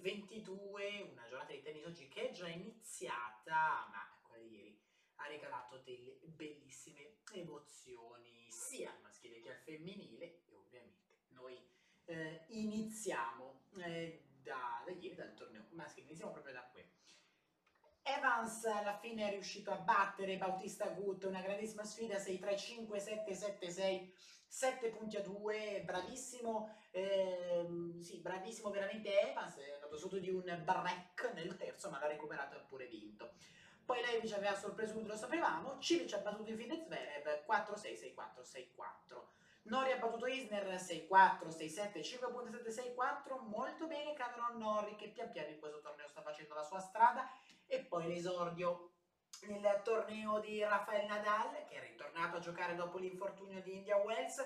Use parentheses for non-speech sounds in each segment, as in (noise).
22, una giornata di tennis oggi che è già iniziata, ma quella di ieri ha regalato delle bellissime emozioni sia al maschile che al femminile e ovviamente noi eh, iniziamo eh, da, da ieri dal torneo maschile, iniziamo proprio da qui. Evans alla fine è riuscito a battere Bautista Gut, una grandissima sfida 6-3-5-7-7-6, 7 punti a 2, bravissimo, ehm, sì, bravissimo veramente Evans, è andato sotto di un break nel terzo ma l'ha recuperato e ha pure vinto. Poi Levic aveva sorpreso tutto, lo sapevamo, Cilic ha battuto infine Zverev 4-6-6-4-6-4. Nori ha battuto Isner 6-4, 6-7, 5.7, 6-4, molto bene Cameron Nori che pian piano in questo torneo sta facendo la sua strada. E poi l'esordio nel torneo di Rafael Nadal che è ritornato a giocare dopo l'infortunio di India Wells.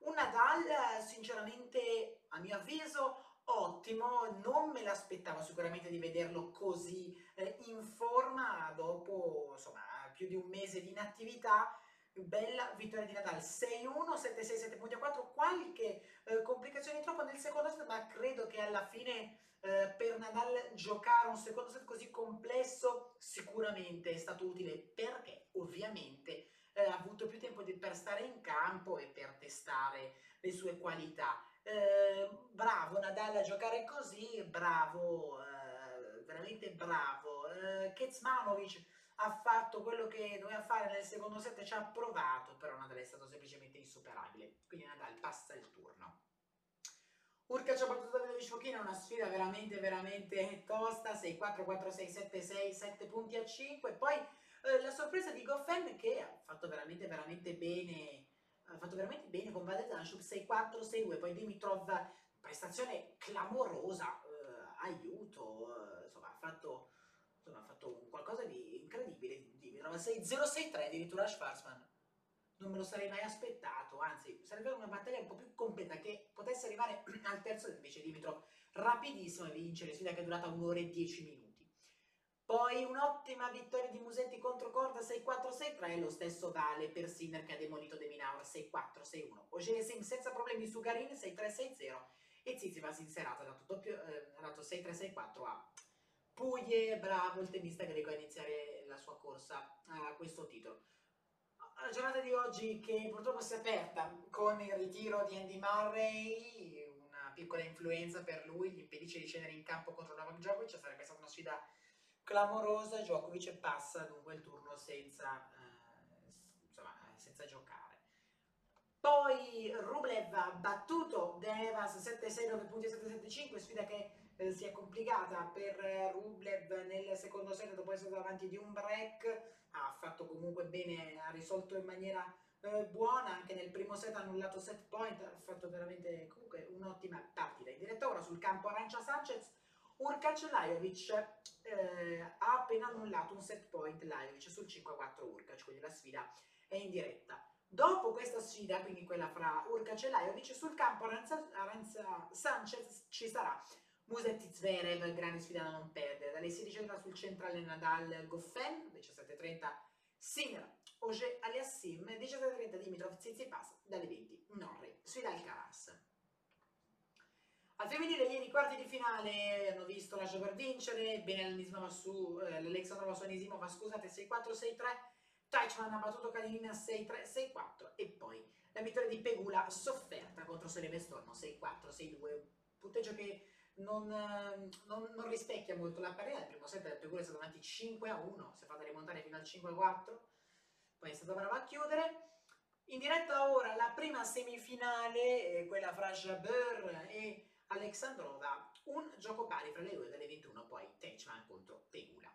Un Nadal sinceramente a mio avviso ottimo. Non me l'aspettavo sicuramente di vederlo così eh, in forma dopo insomma più di un mese di inattività bella vittoria di Nadal 6-1, 7-6, 7.4 qualche eh, complicazione troppo nel secondo set ma credo che alla fine eh, per Nadal giocare un secondo set così complesso sicuramente è stato utile perché ovviamente eh, ha avuto più tempo di, per stare in campo e per testare le sue qualità. Eh, bravo Nadal a giocare così, bravo, eh, veramente bravo. Eh, Kezmanovic ha fatto quello che doveva fare nel secondo set, ci ha provato, però Nadal è stato semplicemente insuperabile. Quindi Nadal passa il turno. Urca ci ha battuto Davidovic Fokina, una sfida veramente veramente tosta, 6-4, 4-6, 7-6, 7 punti a 5, poi eh, la sorpresa di Goffin che ha fatto veramente veramente bene, ha fatto veramente bene con Vadetanshuk, 6-4, 6-2, poi Dimitrov, prestazione clamorosa, eh, aiuto, eh, insomma ha fatto, ha fatto qualcosa di incredibile, Dimitrov, 6-0-6-3 addirittura Schwarzman non me lo sarei mai aspettato, anzi sarebbe una battaglia un po' più completa che potesse arrivare (clears throat) al terzo invece Dimitrov rapidissimo a vincere, sfida che è durata un'ora e dieci minuti. Poi un'ottima vittoria di Musetti contro Corda 6-4-6-3, lo stesso vale per Sinner che ha demolito De Minaur 6-4-6-1. Ogene Sim senza problemi su Garin 6-3-6-0 e Tsitsipas in serata ha dato, eh, dato 6-3-6-4 a Puglie, bravo il tennista greco a iniziare la sua corsa a questo titolo la giornata di oggi che purtroppo si è aperta con il ritiro di Andy Murray, una piccola influenza per lui, gli impedisce di scendere in campo contro Novak Djokovic, sarebbe stata una sfida clamorosa, Djokovic passa dunque il turno senza, eh, insomma, senza giocare. Poi Rublev ha battuto Devas 7-6, 9.775, sfida che eh, si è complicata per Rublev nel secondo set dopo essere davanti di un break, ha fatto comunque bene, ha risolto in maniera eh, buona, anche nel primo set ha annullato set point, ha fatto veramente comunque un'ottima partita. In diretta ora sul campo Arancia Sanchez, Urkac Lajovic eh, ha appena annullato un set point Lajovic sul 5-4 Urkac, quindi la sfida è in diretta. Dopo questa sfida, quindi quella fra Urkac e Lajovic, sul campo Aranza, Aranza Sanchez ci sarà Musetti Zverev, grande sfida da non perdere. Dalle 16.30 sul centrale Nadal Goffin, 17.30 Sinner, Oje Aliassim, 17.30 Dimitrov Tsitsipas, dalle 20 Norri, sfida al Caras. Al femminile ieri quarti di finale hanno visto la per vincere, bene l'Alexandrova Suonisimova, scusate, 6-4-6-3, Teichmann ha battuto Kalinina 6-3, 6-4 e poi la vittoria di Pegula sofferta contro Soleve Stormo 6-4, 6-2, punteggio che non, non, non, rispecchia molto la carriera, il primo set Pegula è stato avanti 5-1, si è fatta rimontare fino al 5-4, poi è stata brava a chiudere. In diretta ora la prima semifinale, quella fra Jabeur e Alexandrova, un gioco pari fra le due dalle 21, poi Teichmann contro Pegula.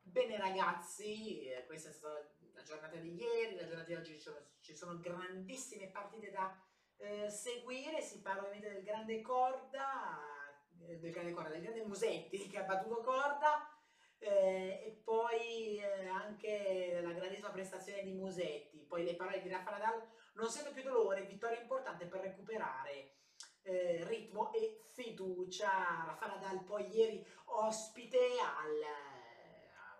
Bene ragazzi, eh, questa è stata la giornata di ieri, la giornata di oggi ci sono, ci sono grandissime partite da eh, seguire, ovviamente del grande Corda, eh, del grande Corda, del grande Musetti che ha battuto Corda, eh, e poi eh, anche la grandissima prestazione di Musetti, poi le parole di Rafa Nadal, non sento più dolore, vittoria importante per recuperare eh, ritmo e fiducia. Rafa Nadal poi ieri ospite al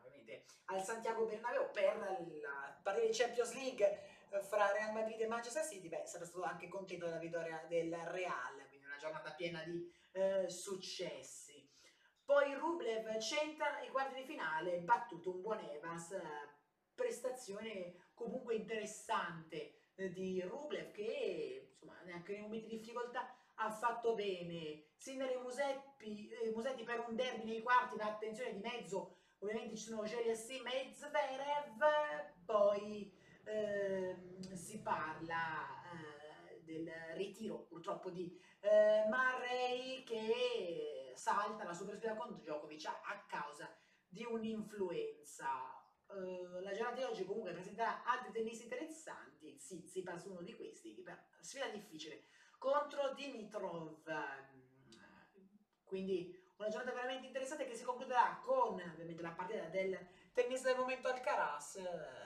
ovviamente al Santiago Bernabeu per la partita di Champions League eh, fra Real Madrid e Manchester City, beh, sarà stato anche contento della vittoria del Real, quindi una giornata piena di eh, successi. Poi Rublev centra i quarti di finale, battuto un buon Evans, eh, prestazione comunque interessante eh, di Rublev che insomma neanche nei momenti di difficoltà ha fatto bene. Sinner Musetti, eh, Musetti per un derby nei quarti, ma attenzione di mezzo, ovviamente ci sono Sim e Zverev, poi ehm, si parla eh, del ritiro purtroppo di eh, Murray che salta la supersfida contro Djokovic a causa di un'influenza. Uh, la giornata di oggi comunque presenterà altri tennisti interessanti, Tsitsipas uno di questi, sfida difficile contro Dimitrov. Quindi una giornata veramente interessante che si concluderà con ovviamente la partita del tennista del momento Alcaraz eh,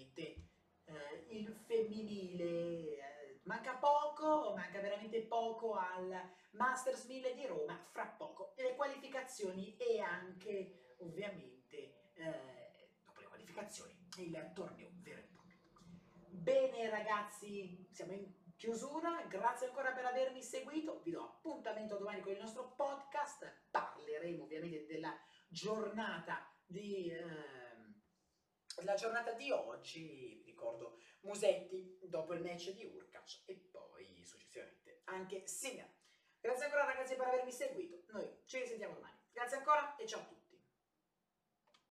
e poi ovviamente eh, il femminile. Eh, manca poco, manca veramente poco al Masters 1000 di Roma, fra poco le qualificazioni e anche ovviamente eh, dopo le qualificazioni il torneo vero e proprio. Bene ragazzi, siamo in chiusura, grazie ancora per avermi seguito, vi do appuntamento domani con il nostro podcast, parleremo ovviamente della giornata di, eh, la giornata di oggi, ricordo Musetti dopo il match di Urkac e poi successivamente anche Sinner. Grazie ancora ragazzi per avermi seguito, noi ci risentiamo domani, grazie ancora e ciao a tutti.